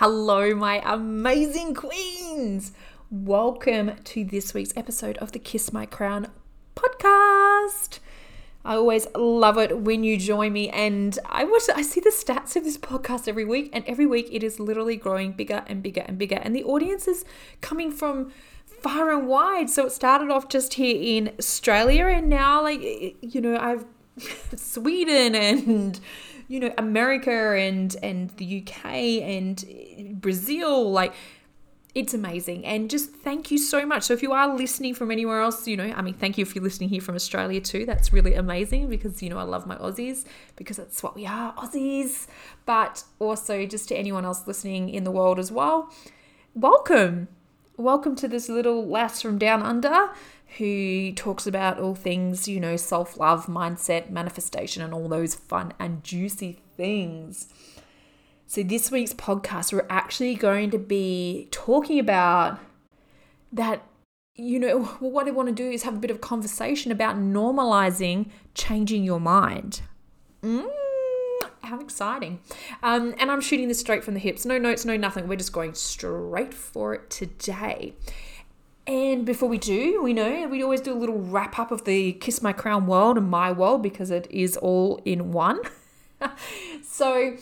Hello, my amazing queens! Welcome to this week's episode of the Kiss My Crown podcast. I always love it when you join me, and I watch. I see the stats of this podcast every week, and every week it is literally growing bigger and bigger and bigger, and the audience is coming from far and wide. So it started off just here in Australia, and now, like you know, I've Sweden and you know America and and the UK and Brazil like it's amazing. And just thank you so much. So if you are listening from anywhere else you know i mean thank you if you're listening here from australia too. That's really amazing because you know i love my aussies because that's what we are aussies. But also just to anyone else listening in the world as well welcome. Welcome to this little lass from down under who talks about all things, you know, self love, mindset, manifestation, and all those fun and juicy things. So, this week's podcast, we're actually going to be talking about that, you know, what I want to do is have a bit of conversation about normalizing changing your mind. Mm, how exciting. Um, and I'm shooting this straight from the hips. No notes, no nothing. We're just going straight for it today. And before we do, we know we always do a little wrap up of the Kiss My Crown world and my world because it is all in one. so,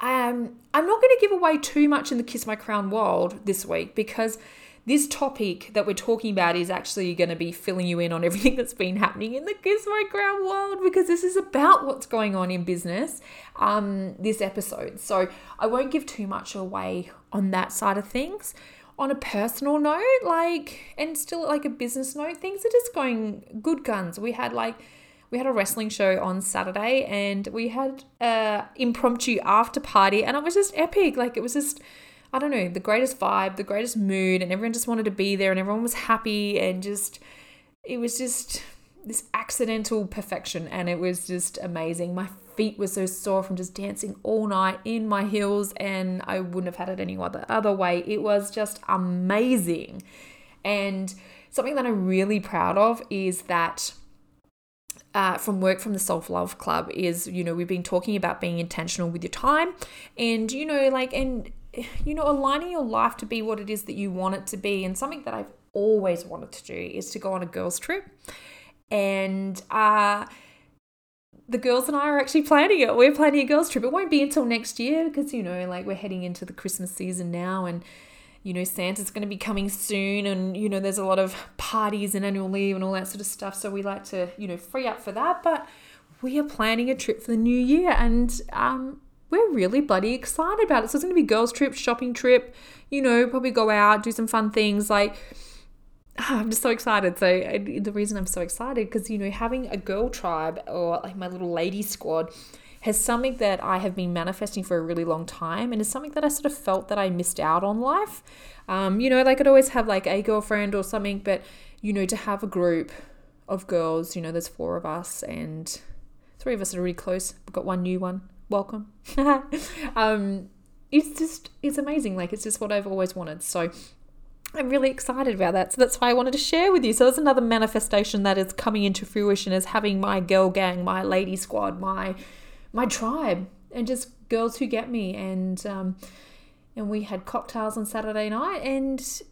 um, I'm not going to give away too much in the Kiss My Crown world this week because this topic that we're talking about is actually going to be filling you in on everything that's been happening in the Kiss My Crown world because this is about what's going on in business um, this episode. So, I won't give too much away on that side of things on a personal note, like, and still like a business note, things are just going good guns. We had like, we had a wrestling show on Saturday and we had a impromptu after party and it was just epic. Like, it was just, I don't know, the greatest vibe, the greatest mood, and everyone just wanted to be there and everyone was happy and just, it was just this accidental perfection and it was just amazing. My feet were so sore from just dancing all night in my heels, and I wouldn't have had it any other, other way. It was just amazing. And something that I'm really proud of is that. Uh, from work from the self love club is you know we've been talking about being intentional with your time and you know like and you know aligning your life to be what it is that you want it to be and something that I've always wanted to do is to go on a girls trip and uh the girls and I are actually planning it. We're planning a girls' trip. It won't be until next year because, you know, like we're heading into the Christmas season now and, you know, Santa's going to be coming soon and, you know, there's a lot of parties and annual leave and all that sort of stuff. So we like to, you know, free up for that. But we are planning a trip for the new year and um, we're really bloody excited about it. So it's going to be girls' trip, shopping trip, you know, probably go out, do some fun things like I'm just so excited. So I, the reason I'm so excited because you know having a girl tribe or like my little lady squad has something that I have been manifesting for a really long time, and is something that I sort of felt that I missed out on life. Um, you know, like I'd always have like a girlfriend or something, but you know, to have a group of girls, you know, there's four of us and three of us are really close. We've got one new one. Welcome. um, it's just it's amazing. Like it's just what I've always wanted. So I'm really excited about that. So that's why I wanted to share with you. So it's another manifestation that is coming into fruition as having my girl gang, my lady squad, my my tribe, and just girls who get me. And um, and we had cocktails on Saturday night, and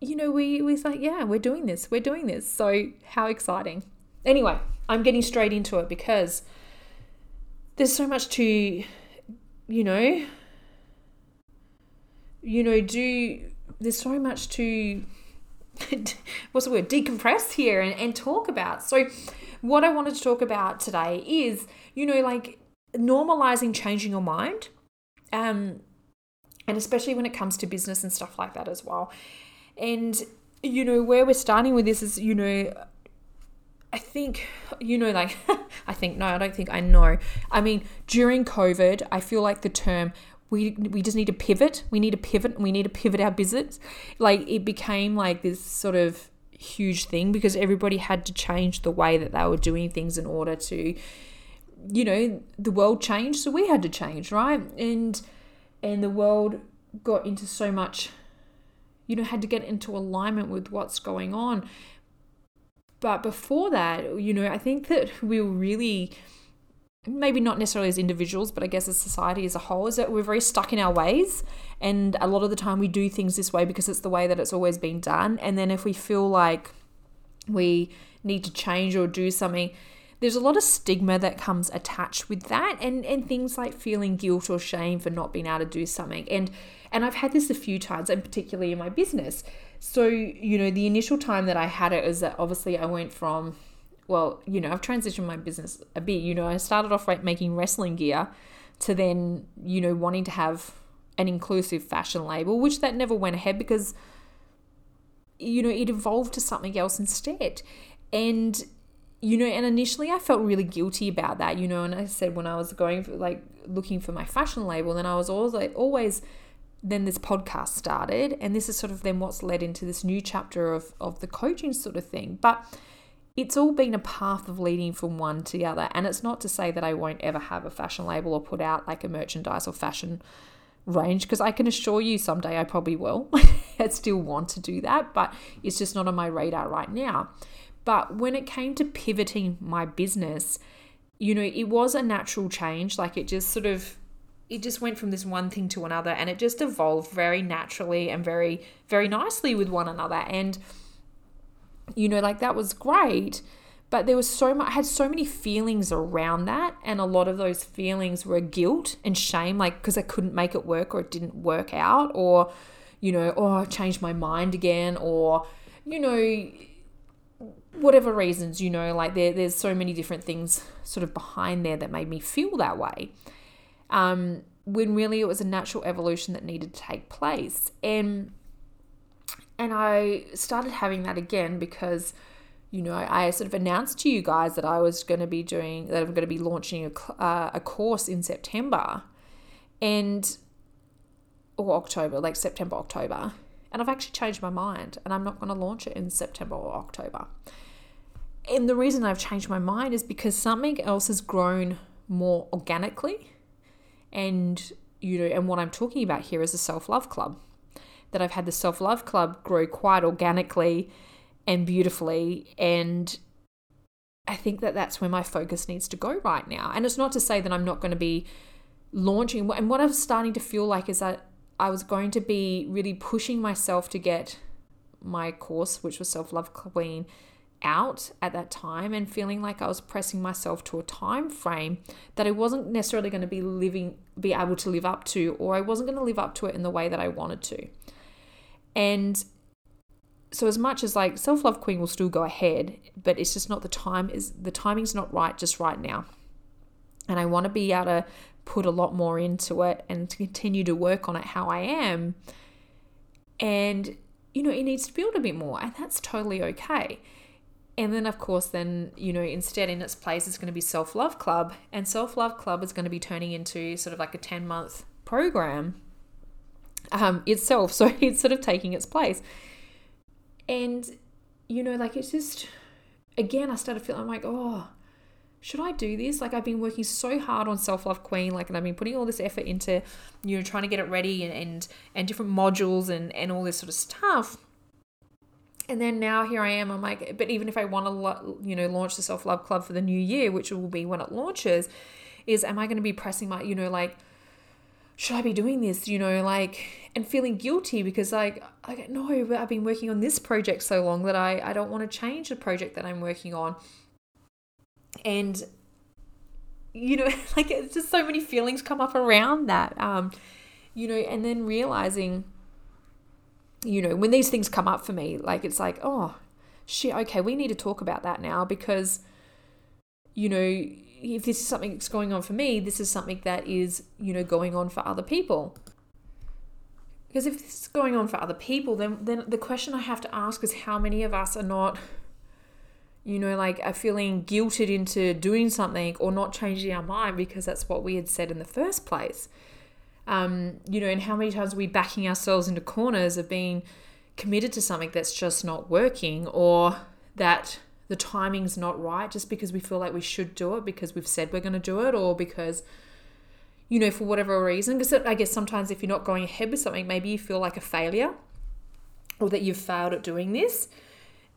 you know we we was like, yeah, we're doing this, we're doing this. So how exciting! Anyway, I'm getting straight into it because there's so much to, you know, you know, do there's so much to what's the word decompress here and, and talk about so what i wanted to talk about today is you know like normalizing changing your mind um and especially when it comes to business and stuff like that as well and you know where we're starting with this is you know I think, you know, like, I think, no, I don't think I know. I mean, during COVID, I feel like the term we we just need to pivot. We need to pivot we need to pivot our business. Like it became like this sort of huge thing because everybody had to change the way that they were doing things in order to you know, the world changed, so we had to change, right? And and the world got into so much you know, had to get into alignment with what's going on. But before that, you know, I think that we were really maybe not necessarily as individuals, but I guess as society as a whole, is that we're very stuck in our ways. And a lot of the time we do things this way because it's the way that it's always been done. And then if we feel like we need to change or do something, there's a lot of stigma that comes attached with that and, and things like feeling guilt or shame for not being able to do something. And and I've had this a few times, and particularly in my business. So, you know, the initial time that I had it is that obviously I went from well, you know, I've transitioned my business a bit. You know, I started off making wrestling gear to then, you know, wanting to have an inclusive fashion label, which that never went ahead because, you know, it evolved to something else instead. And, you know, and initially I felt really guilty about that, you know, and I said when I was going for like looking for my fashion label, then I was always like, always then this podcast started and this is sort of then what's led into this new chapter of of the coaching sort of thing. But it's all been a path of leading from one to the other. And it's not to say that I won't ever have a fashion label or put out like a merchandise or fashion range, because I can assure you someday I probably will. I still want to do that, but it's just not on my radar right now. But when it came to pivoting my business, you know, it was a natural change. Like it just sort of it just went from this one thing to another and it just evolved very naturally and very very nicely with one another and you know, like that was great. But there was so much, I had so many feelings around that. And a lot of those feelings were guilt and shame, like because I couldn't make it work or it didn't work out, or, you know, oh, I changed my mind again, or, you know, whatever reasons, you know, like there, there's so many different things sort of behind there that made me feel that way. Um, when really it was a natural evolution that needed to take place. And and I started having that again because, you know, I sort of announced to you guys that I was going to be doing, that I'm going to be launching a, uh, a course in September and, or October, like September, October. And I've actually changed my mind and I'm not going to launch it in September or October. And the reason I've changed my mind is because something else has grown more organically. And, you know, and what I'm talking about here is a self love club that I've had the Self Love Club grow quite organically and beautifully. And I think that that's where my focus needs to go right now. And it's not to say that I'm not going to be launching. And what I'm starting to feel like is that I was going to be really pushing myself to get my course, which was Self Love Queen, out at that time and feeling like I was pressing myself to a time frame that I wasn't necessarily going to be living be able to live up to or I wasn't going to live up to it in the way that I wanted to. And so as much as like self-love queen will still go ahead, but it's just not the time is the timing's not right just right now. And I want to be able to put a lot more into it and to continue to work on it how I am. And you know, it needs to build a bit more, and that's totally okay. And then, of course, then, you know, instead in its place is going to be Self Love Club. And Self Love Club is going to be turning into sort of like a 10 month program um, itself. So it's sort of taking its place. And, you know, like it's just, again, I started feeling like, oh, should I do this? Like I've been working so hard on Self Love Queen, like, and I've been putting all this effort into, you know, trying to get it ready and, and, and different modules and, and all this sort of stuff. And then now here I am. I'm like, but even if I want to, you know, launch the Self Love Club for the new year, which will be when it launches, is am I going to be pressing my, you know, like, should I be doing this? You know, like, and feeling guilty because like, I no, but I've been working on this project so long that I, I don't want to change the project that I'm working on. And, you know, like it's just so many feelings come up around that. Um, you know, and then realizing, you know, when these things come up for me, like it's like, oh, shit, okay, we need to talk about that now because, you know, if this is something that's going on for me, this is something that is, you know, going on for other people. Because if this is going on for other people, then then the question I have to ask is how many of us are not, you know, like are feeling guilted into doing something or not changing our mind because that's what we had said in the first place. Um, you know, and how many times are we backing ourselves into corners of being committed to something that's just not working or that the timing's not right just because we feel like we should do it because we've said we're going to do it or because you know for whatever reason? Because i guess sometimes if you're not going ahead with something maybe you feel like a failure or that you've failed at doing this.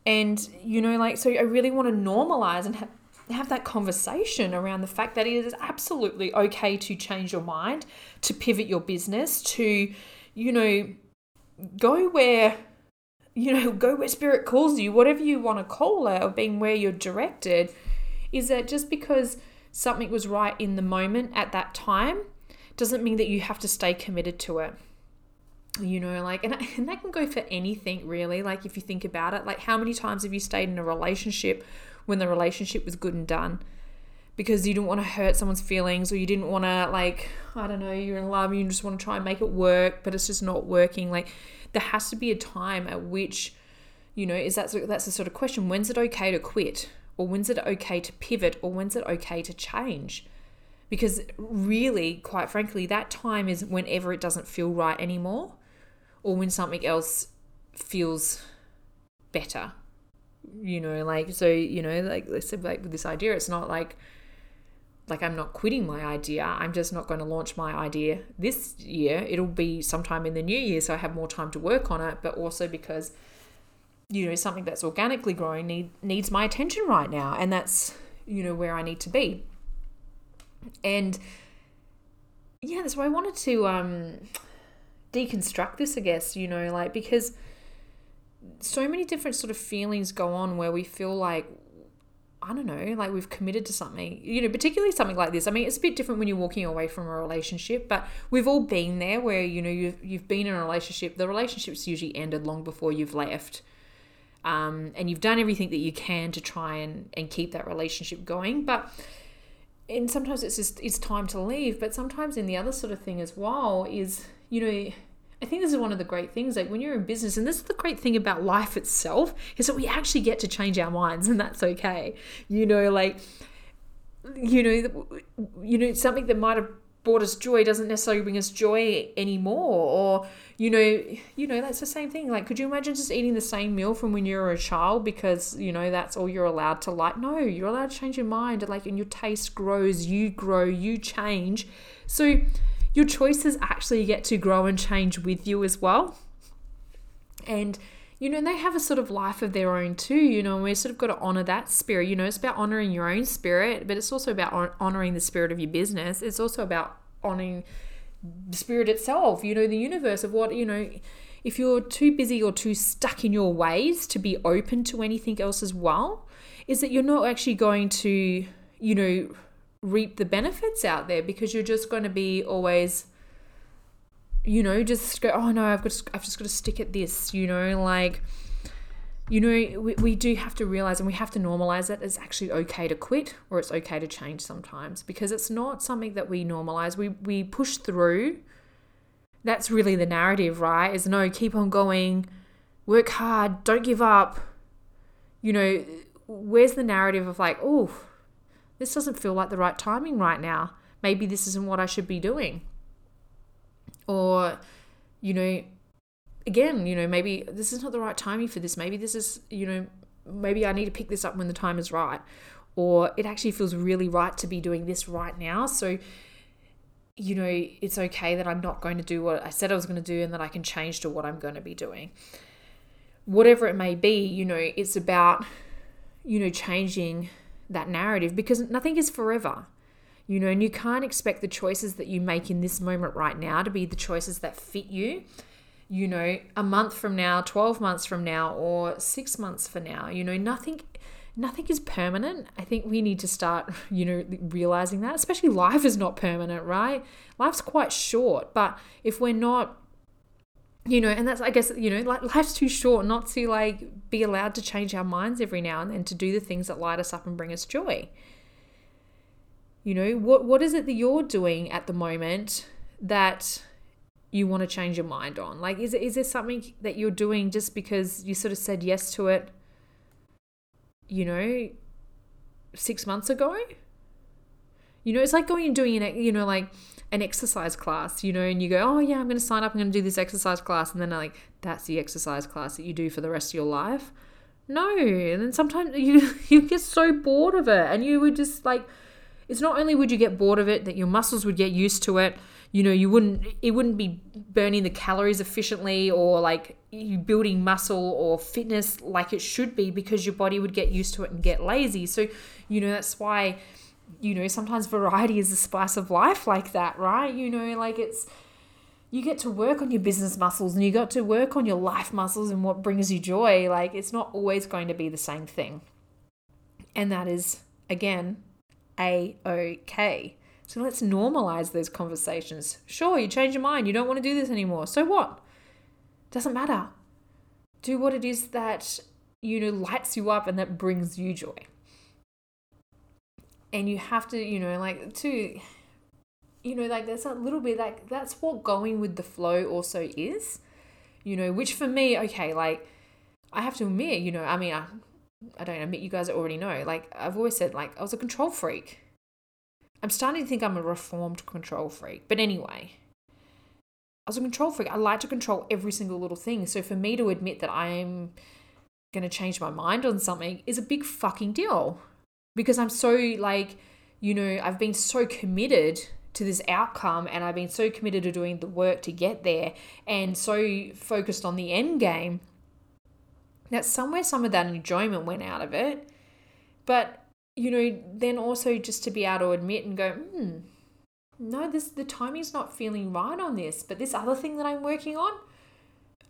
And you know like so i really want to normalize and have have that conversation around the fact that it is absolutely okay to change your mind, to pivot your business, to, you know, go where you know, go where spirit calls you, whatever you want to call it, or being where you're directed, is that just because something was right in the moment at that time doesn't mean that you have to stay committed to it. You know, like, and, and that can go for anything really. Like, if you think about it, like, how many times have you stayed in a relationship when the relationship was good and done? Because you didn't want to hurt someone's feelings, or you didn't want to, like, I don't know, you're in love, you just want to try and make it work, but it's just not working. Like, there has to be a time at which, you know, is that that's the sort of question. When's it okay to quit? Or when's it okay to pivot? Or when's it okay to change? Because really, quite frankly, that time is whenever it doesn't feel right anymore, or when something else feels better. You know, like so, you know, like let's say like with this idea, it's not like like I'm not quitting my idea. I'm just not going to launch my idea this year. It'll be sometime in the new year, so I have more time to work on it. But also because you know something that's organically growing need, needs my attention right now, and that's you know where I need to be. And yeah, that's why I wanted to um, deconstruct this. I guess you know, like because so many different sort of feelings go on where we feel like I don't know, like we've committed to something, you know, particularly something like this. I mean, it's a bit different when you're walking away from a relationship, but we've all been there where, you know, you've, you've been in a relationship, the relationship's usually ended long before you've left. Um, and you've done everything that you can to try and, and keep that relationship going. But, and sometimes it's just, it's time to leave. But sometimes in the other sort of thing as well is, you know, I think this is one of the great things. Like when you're in business, and this is the great thing about life itself, is that we actually get to change our minds, and that's okay. You know, like you know, you know, something that might have brought us joy doesn't necessarily bring us joy anymore or you know you know that's the same thing like could you imagine just eating the same meal from when you were a child because you know that's all you're allowed to like no you're allowed to change your mind like and your taste grows you grow you change so your choices actually get to grow and change with you as well. And you know, they have a sort of life of their own too, you know, and we sort of got to honor that spirit. You know, it's about honoring your own spirit, but it's also about honoring the spirit of your business. It's also about honoring the spirit itself, you know, the universe of what, you know, if you're too busy or too stuck in your ways to be open to anything else as well, is that you're not actually going to, you know, reap the benefits out there because you're just going to be always you know just go oh no I've got to, I've just got to stick at this you know like you know we, we do have to realize and we have to normalize that it's actually okay to quit or it's okay to change sometimes because it's not something that we normalize. We we push through. That's really the narrative right? Is no keep on going work hard don't give up. You know where's the narrative of like oh this doesn't feel like the right timing right now. Maybe this isn't what I should be doing. Or, you know, again, you know, maybe this is not the right timing for this. Maybe this is, you know, maybe I need to pick this up when the time is right. Or it actually feels really right to be doing this right now. So, you know, it's okay that I'm not going to do what I said I was going to do and that I can change to what I'm going to be doing. Whatever it may be, you know, it's about, you know, changing that narrative because nothing is forever. You know, and you can't expect the choices that you make in this moment right now to be the choices that fit you, you know, a month from now, 12 months from now, or six months from now. You know, nothing nothing is permanent. I think we need to start, you know, realizing that, especially life is not permanent, right? Life's quite short, but if we're not you know, and that's I guess you know, like life's too short not to like be allowed to change our minds every now and then to do the things that light us up and bring us joy. You know, what what is it that you're doing at the moment that you want to change your mind on? Like is it is there something that you're doing just because you sort of said yes to it, you know, 6 months ago? You know, it's like going and doing it, you know, like an exercise class, you know, and you go, oh yeah, I'm going to sign up, I'm going to do this exercise class, and then like that's the exercise class that you do for the rest of your life. No, and then sometimes you you get so bored of it, and you would just like, it's not only would you get bored of it, that your muscles would get used to it. You know, you wouldn't it wouldn't be burning the calories efficiently or like you building muscle or fitness like it should be because your body would get used to it and get lazy. So, you know, that's why you know, sometimes variety is the spice of life like that, right? You know, like it's you get to work on your business muscles and you got to work on your life muscles and what brings you joy. Like it's not always going to be the same thing. And that is again a okay. So let's normalize those conversations. Sure, you change your mind, you don't want to do this anymore. So what? Doesn't matter. Do what it is that you know lights you up and that brings you joy and you have to you know like to you know like there's a little bit like that's what going with the flow also is you know which for me okay like i have to admit you know i mean i, I don't admit you guys already know like i've always said like i was a control freak i'm starting to think i'm a reformed control freak but anyway I was a control freak. I like to control every single little thing. So for me to admit that I'm going to change my mind on something is a big fucking deal because I'm so like, you know, I've been so committed to this outcome and I've been so committed to doing the work to get there and so focused on the end game that somewhere some of that enjoyment went out of it. But, you know, then also just to be able to admit and go, hmm, no, this the timing's not feeling right on this, but this other thing that I'm working on,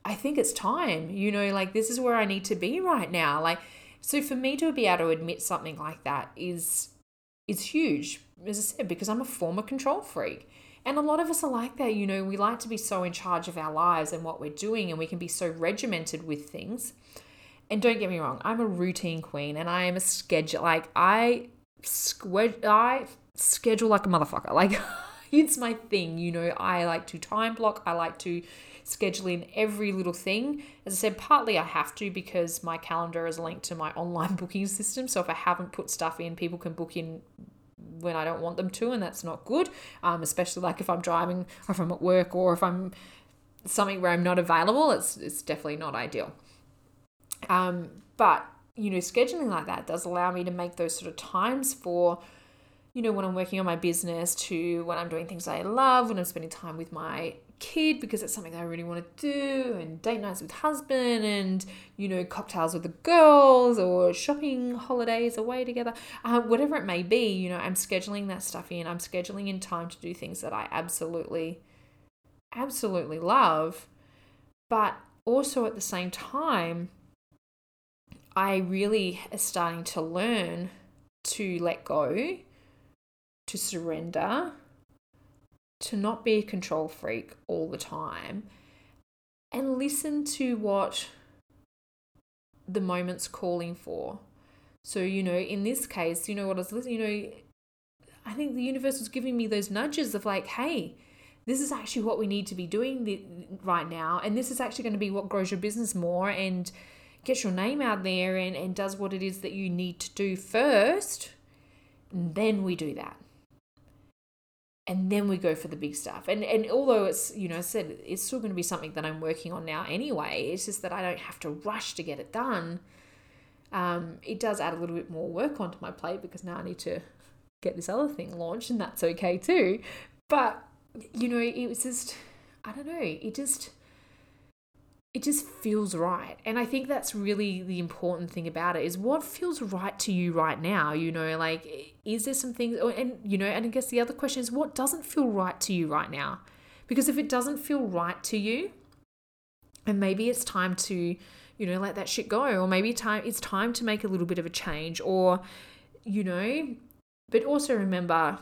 I think it's time. You know, like this is where I need to be right now. Like so for me to be able to admit something like that is is huge, as I said, because I'm a former control freak. And a lot of us are like that, you know, we like to be so in charge of our lives and what we're doing, and we can be so regimented with things. And don't get me wrong, I'm a routine queen and I am a schedule. Like, I, I schedule like a motherfucker. Like, it's my thing, you know, I like to time block, I like to scheduling every little thing. As I said, partly I have to because my calendar is linked to my online booking system. So if I haven't put stuff in, people can book in when I don't want them to, and that's not good. Um, especially like if I'm driving or if I'm at work or if I'm something where I'm not available, it's it's definitely not ideal. Um, but you know, scheduling like that does allow me to make those sort of times for you know, when I'm working on my business to when I'm doing things I love, when I'm spending time with my kid because it's something that I really want to do, and date nights with husband, and you know, cocktails with the girls, or shopping holidays away together, uh, whatever it may be. You know, I'm scheduling that stuff in. I'm scheduling in time to do things that I absolutely, absolutely love, but also at the same time, I really are starting to learn to let go, to surrender to not be a control freak all the time and listen to what the moment's calling for. So, you know, in this case, you know what I was listening, you know, I think the universe was giving me those nudges of like, hey, this is actually what we need to be doing right now. And this is actually going to be what grows your business more and gets your name out there and, and does what it is that you need to do first. And then we do that and then we go for the big stuff. And and although it's you know I said it's still going to be something that I'm working on now anyway. It's just that I don't have to rush to get it done. Um, it does add a little bit more work onto my plate because now I need to get this other thing launched, and that's okay too. But you know, it was just I don't know. It just it just feels right. And I think that's really the important thing about it is what feels right to you right now. You know, like, is there some things, oh, and, you know, and I guess the other question is what doesn't feel right to you right now? Because if it doesn't feel right to you, and maybe it's time to, you know, let that shit go, or maybe time it's time to make a little bit of a change, or, you know, but also remember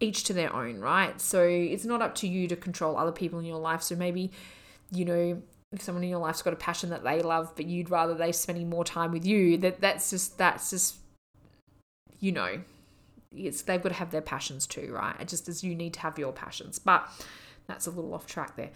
each to their own, right? So it's not up to you to control other people in your life. So maybe you know, if someone in your life's got a passion that they love, but you'd rather they spending more time with you, that that's just that's just you know, it's they've got to have their passions too, right? Just as you need to have your passions. But that's a little off track there.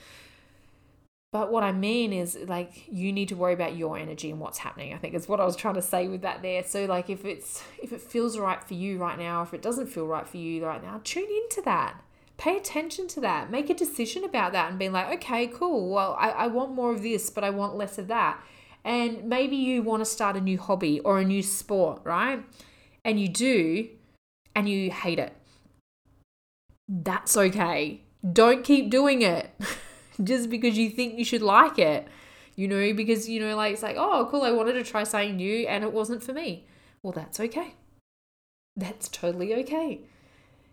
But what I mean is like you need to worry about your energy and what's happening. I think is what I was trying to say with that there. So like if it's if it feels right for you right now, if it doesn't feel right for you right now, tune into that. Pay attention to that. Make a decision about that and be like, okay, cool. Well, I, I want more of this, but I want less of that. And maybe you want to start a new hobby or a new sport, right? And you do, and you hate it. That's okay. Don't keep doing it. just because you think you should like it, you know, because, you know, like it's like, oh, cool, I wanted to try something new and it wasn't for me. Well, that's okay. That's totally okay.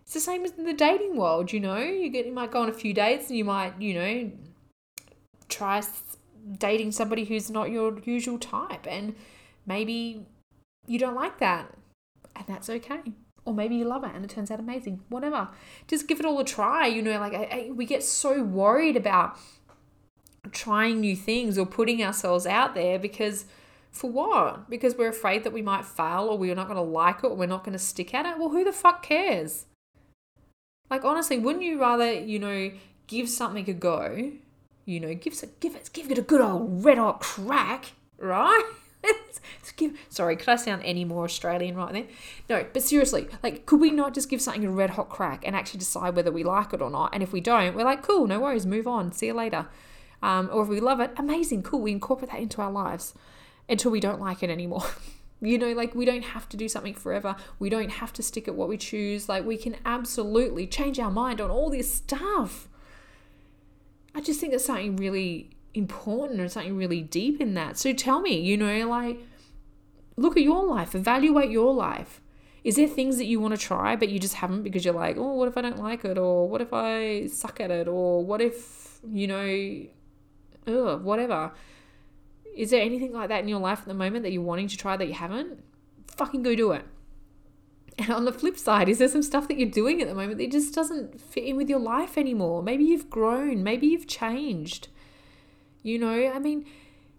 It's the same as in the dating world, you know, you get you might go on a few dates and you might, you know, try dating somebody who's not your usual type and maybe you don't like that and that's okay. Or maybe you love it and it turns out amazing. Whatever. Just give it all a try you know? Like I, I, we get so worried about trying new things or putting ourselves out there because for what? Because we're afraid that we might fail or we're not going to like it or we're not going to stick at it? Well who the fuck cares like honestly wouldn't you rather you know give something a go you know give give it give it a good old red hot crack right sorry, could I sound any more Australian right then? No, but seriously, like, could we not just give something a red hot crack and actually decide whether we like it or not? And if we don't, we're like, cool, no worries, move on, see you later. Um, or if we love it, amazing, cool, we incorporate that into our lives until we don't like it anymore. you know, like, we don't have to do something forever. We don't have to stick at what we choose. Like, we can absolutely change our mind on all this stuff. I just think it's something really important or something really deep in that. So tell me, you know, like look at your life, evaluate your life. Is there things that you want to try but you just haven't because you're like, oh, what if I don't like it? Or what if I suck at it? Or what if, you know, ugh, whatever. Is there anything like that in your life at the moment that you're wanting to try that you haven't? Fucking go do it. And on the flip side, is there some stuff that you're doing at the moment that just doesn't fit in with your life anymore? Maybe you've grown, maybe you've changed. You know, I mean,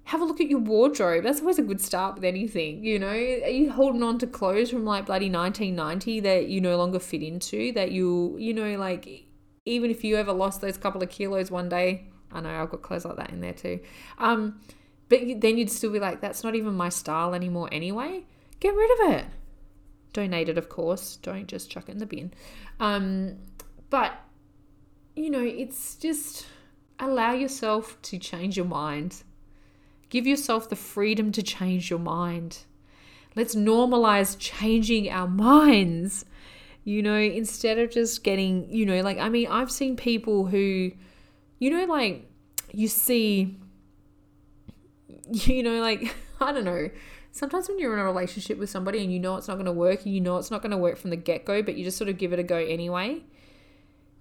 have a look at your wardrobe. That's always a good start with anything. You know, are you holding on to clothes from like bloody 1990 that you no longer fit into? That you, you know, like even if you ever lost those couple of kilos one day, I know I've got clothes like that in there too. Um, but then you'd still be like, that's not even my style anymore anyway. Get rid of it. Donate it, of course. Don't just chuck it in the bin. Um, but you know, it's just allow yourself to change your mind. Give yourself the freedom to change your mind. Let's normalize changing our minds. You know, instead of just getting, you know, like, I mean, I've seen people who, you know, like, you see, you know, like, I don't know. Sometimes when you're in a relationship with somebody and you know it's not going to work and you know it's not going to work from the get go, but you just sort of give it a go anyway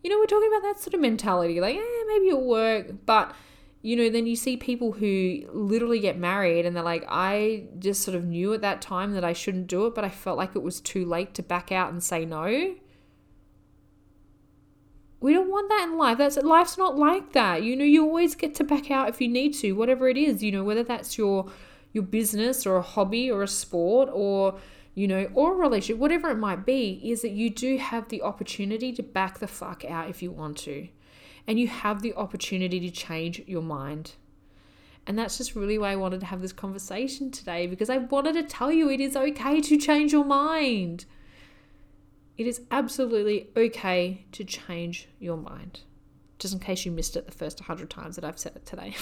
you know, we're talking about that sort of mentality, like, eh, maybe it'll work. But, you know, then you see people who literally get married and they're like, I just sort of knew at that time that I shouldn't do it, but I felt like it was too late to back out and say no. We don't want that in life. That's life's not like that. You know, you always get to back out if you need to, whatever it is, you know, whether that's your your business or a hobby or a sport or you know, or a relationship, whatever it might be, is that you do have the opportunity to back the fuck out if you want to. And you have the opportunity to change your mind. And that's just really why I wanted to have this conversation today because I wanted to tell you it is okay to change your mind. It is absolutely okay to change your mind. Just in case you missed it the first 100 times that I've said it today.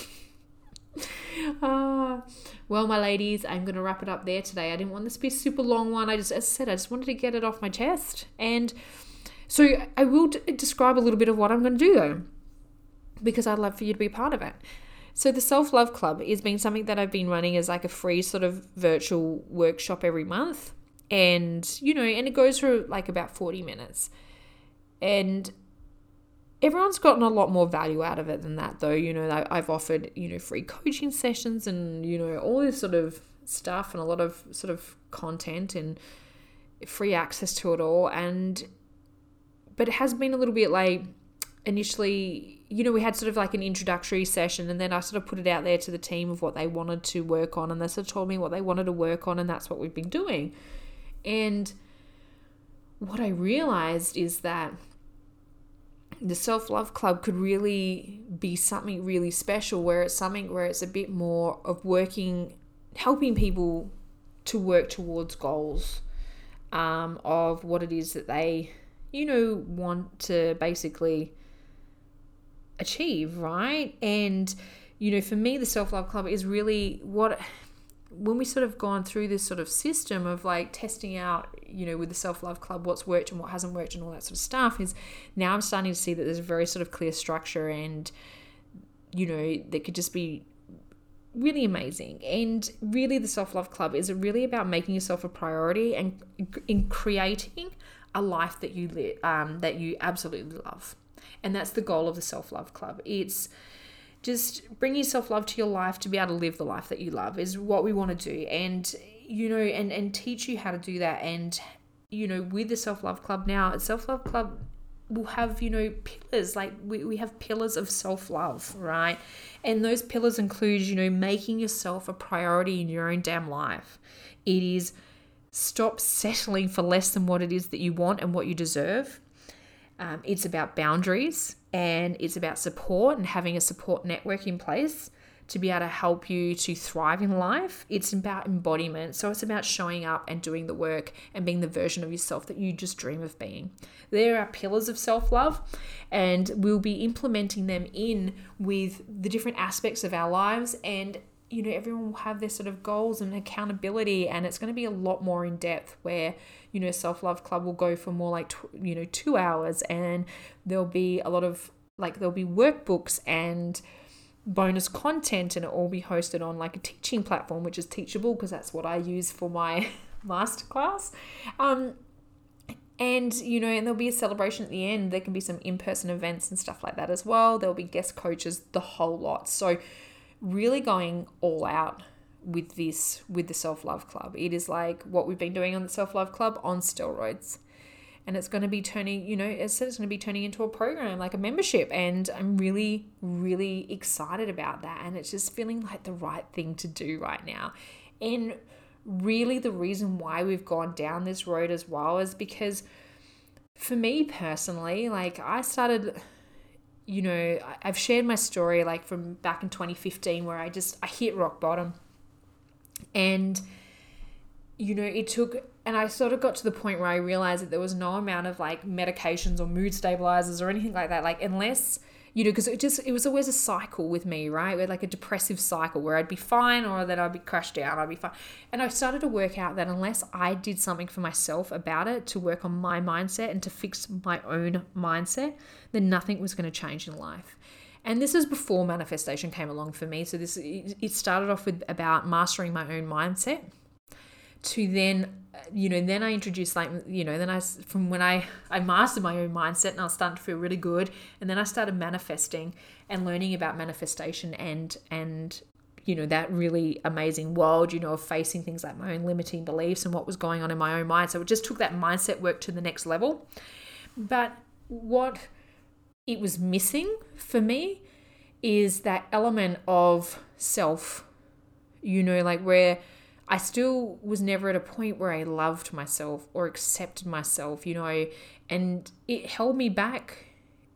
uh, well, my ladies, I'm going to wrap it up there today. I didn't want this to be a super long one. I just, as I said, I just wanted to get it off my chest. And so I will d- describe a little bit of what I'm going to do though, because I'd love for you to be part of it. So the Self Love Club is being something that I've been running as like a free sort of virtual workshop every month. And, you know, and it goes for like about 40 minutes. And everyone's gotten a lot more value out of it than that though. You know i've offered you know free coaching sessions and you know all this sort of stuff and a lot of sort of content and free access to it all. And but it has been a little bit like initially you know we had sort of like an introductory session and then i sort of put it out there to the team of what they wanted to work on and they sort of told me what they wanted to work on and that's what we've been doing and what i realized is that the self love club could really be something really special where it's something where it's a bit more of working, helping people to work towards goals um, of what it is that they, you know, want to basically achieve, right? And, you know, for me, the self love club is really what when we sort of gone through this sort of system of like testing out, you know, with the self love club, what's worked and what hasn't worked and all that sort of stuff, is now I'm starting to see that there's a very sort of clear structure and, you know, that could just be really amazing. And really, the self love club is really about making yourself a priority and in creating a life that you live, um, that you absolutely love. And that's the goal of the self love club. It's just bringing yourself love to your life to be able to live the life that you love is what we want to do. And, you know, and, and teach you how to do that. And, you know, with the self love club now, self love club will have, you know, pillars like we, we have pillars of self love, right? And those pillars include, you know, making yourself a priority in your own damn life. It is stop settling for less than what it is that you want and what you deserve. Um, it's about boundaries and it's about support and having a support network in place to be able to help you to thrive in life. It's about embodiment. So it's about showing up and doing the work and being the version of yourself that you just dream of being. There are pillars of self love, and we'll be implementing them in with the different aspects of our lives. And, you know, everyone will have their sort of goals and accountability, and it's going to be a lot more in depth where you know, Self Love Club will go for more like, you know, two hours and there'll be a lot of like, there'll be workbooks and bonus content and it'll all be hosted on like a teaching platform, which is Teachable because that's what I use for my masterclass. Um, and you know, and there'll be a celebration at the end. There can be some in-person events and stuff like that as well. There'll be guest coaches, the whole lot. So, really going all out with this with the self love club. It is like what we've been doing on the self love club on steroids. And it's going to be turning, you know, as I said, it's going to be turning into a program, like a membership. And I'm really, really excited about that. And it's just feeling like the right thing to do right now. And really, the reason why we've gone down this road as well is because for me personally, like I started you know, I've shared my story like from back in 2015 where I just I hit rock bottom and, you know, it took, and I sort of got to the point where I realized that there was no amount of like medications or mood stabilizers or anything like that. Like, unless, you know, because it just, it was always a cycle with me, right? With like a depressive cycle where I'd be fine or then I'd be crushed down, I'd be fine. And I started to work out that unless I did something for myself about it to work on my mindset and to fix my own mindset, then nothing was going to change in life. And this is before manifestation came along for me. So this it started off with about mastering my own mindset to then you know then i introduced like you know then i from when i i mastered my own mindset and i was starting to feel really good and then i started manifesting and learning about manifestation and and you know that really amazing world you know of facing things like my own limiting beliefs and what was going on in my own mind. So it just took that mindset work to the next level. But what it was missing for me is that element of self, you know, like where I still was never at a point where I loved myself or accepted myself, you know, and it held me back.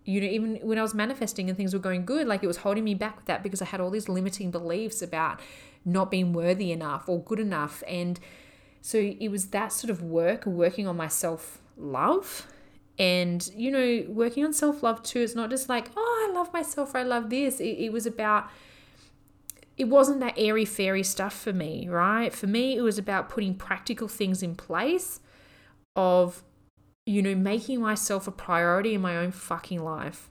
You know, even when I was manifesting and things were going good, like it was holding me back with that because I had all these limiting beliefs about not being worthy enough or good enough. And so it was that sort of work, working on my self love and you know working on self-love too it's not just like oh i love myself i love this it, it was about it wasn't that airy fairy stuff for me right? For me it was about putting practical things in place of you know making myself a priority in my own fucking life.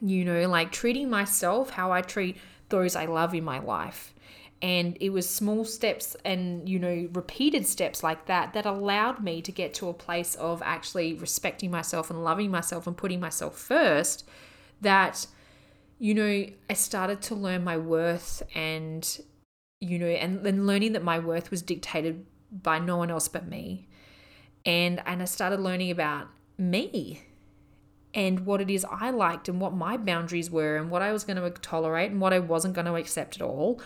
You know like treating myself how i treat those i love in my life. And it was small steps and you know repeated steps like that that allowed me to get to a place of actually respecting myself and loving myself and putting myself first that you know i started to learn my worth and you know and then learning that my worth was dictated by no one else but me. And and i started learning about me and what it is i liked and what my boundaries were and what i was going to tolerate and what i wasn't going to accept at all.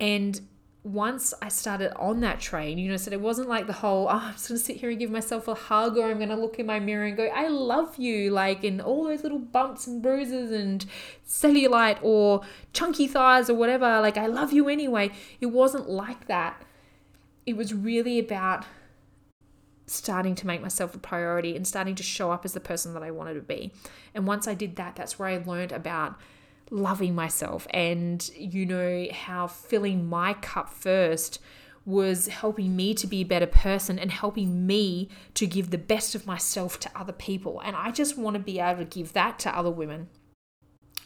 And once I started on that train, you know, so it wasn't like the whole, oh, I'm just gonna sit here and give myself a hug, or I'm gonna look in my mirror and go, I love you, like in all those little bumps and bruises and cellulite or chunky thighs or whatever, like I love you anyway. It wasn't like that. It was really about starting to make myself a priority and starting to show up as the person that I wanted to be. And once I did that, that's where I learned about loving myself and you know how filling my cup first was helping me to be a better person and helping me to give the best of myself to other people. And I just want to be able to give that to other women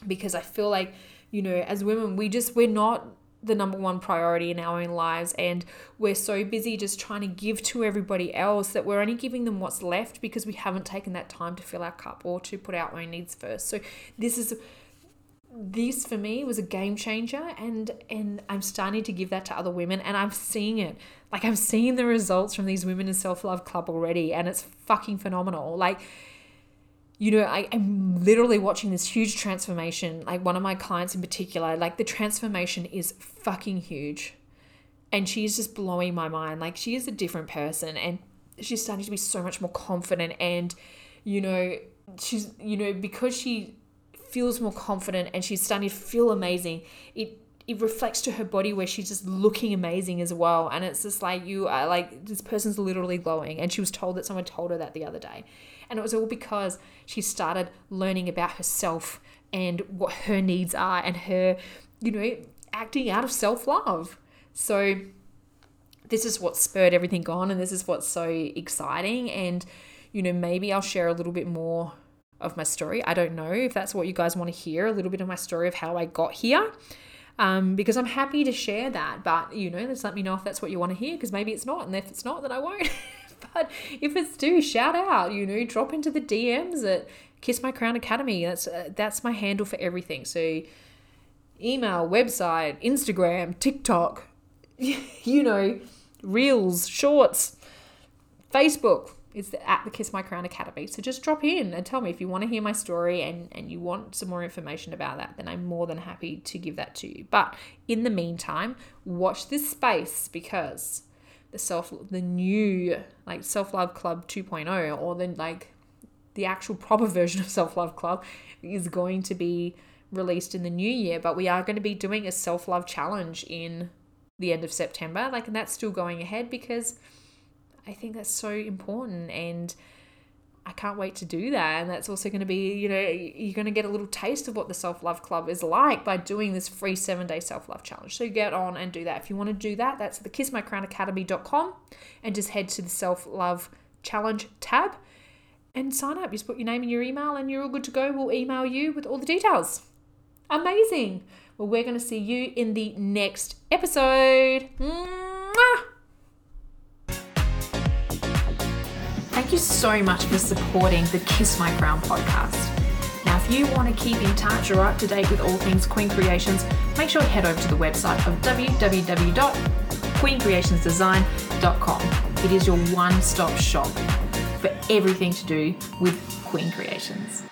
because I feel like you know as women we just we're not the number one priority in our own lives and we're so busy just trying to give to everybody else that we're only giving them what's left because we haven't taken that time to fill our cup or to put our own needs first. So this is this for me was a game changer and and I'm starting to give that to other women and I'm seeing it. Like I'm seeing the results from these women in self-love club already and it's fucking phenomenal. Like you know, I am literally watching this huge transformation. Like one of my clients in particular, like the transformation is fucking huge. And she's just blowing my mind. Like she is a different person and she's starting to be so much more confident and you know, she's you know, because she feels more confident and she's starting to feel amazing. It it reflects to her body where she's just looking amazing as well. And it's just like you are like this person's literally glowing. And she was told that someone told her that the other day. And it was all because she started learning about herself and what her needs are and her, you know, acting out of self-love. So this is what spurred everything on and this is what's so exciting. And, you know, maybe I'll share a little bit more of my story. I don't know if that's what you guys want to hear, a little bit of my story of how I got here. Um, because I'm happy to share that, but you know, just let me know if that's what you want to hear, because maybe it's not, and if it's not, then I won't. but if it's do, shout out, you know, drop into the DMs at Kiss My Crown Academy. That's uh, that's my handle for everything. So email, website, Instagram, TikTok, you know, reels, shorts, Facebook, is at the Kiss My Crown Academy. So just drop in and tell me if you want to hear my story and, and you want some more information about that, then I'm more than happy to give that to you. But in the meantime, watch this space because the self the new like self-love club 2.0 or then like the actual proper version of self-love club is going to be released in the new year but we are going to be doing a self-love challenge in the end of September like and that's still going ahead because I think that's so important and I can't wait to do that. And that's also going to be, you know, you're going to get a little taste of what the Self Love Club is like by doing this free seven day self love challenge. So get on and do that. If you want to do that, that's the kissmycrownacademy.com and just head to the Self Love Challenge tab and sign up. You just put your name and your email and you're all good to go. We'll email you with all the details. Amazing. Well, we're going to see you in the next episode. Mwah! Thank you so much for supporting the Kiss My Crown podcast. Now, if you want to keep in touch or up to date with all things Queen Creations, make sure you head over to the website of www.queencreationsdesign.com. It is your one stop shop for everything to do with Queen Creations.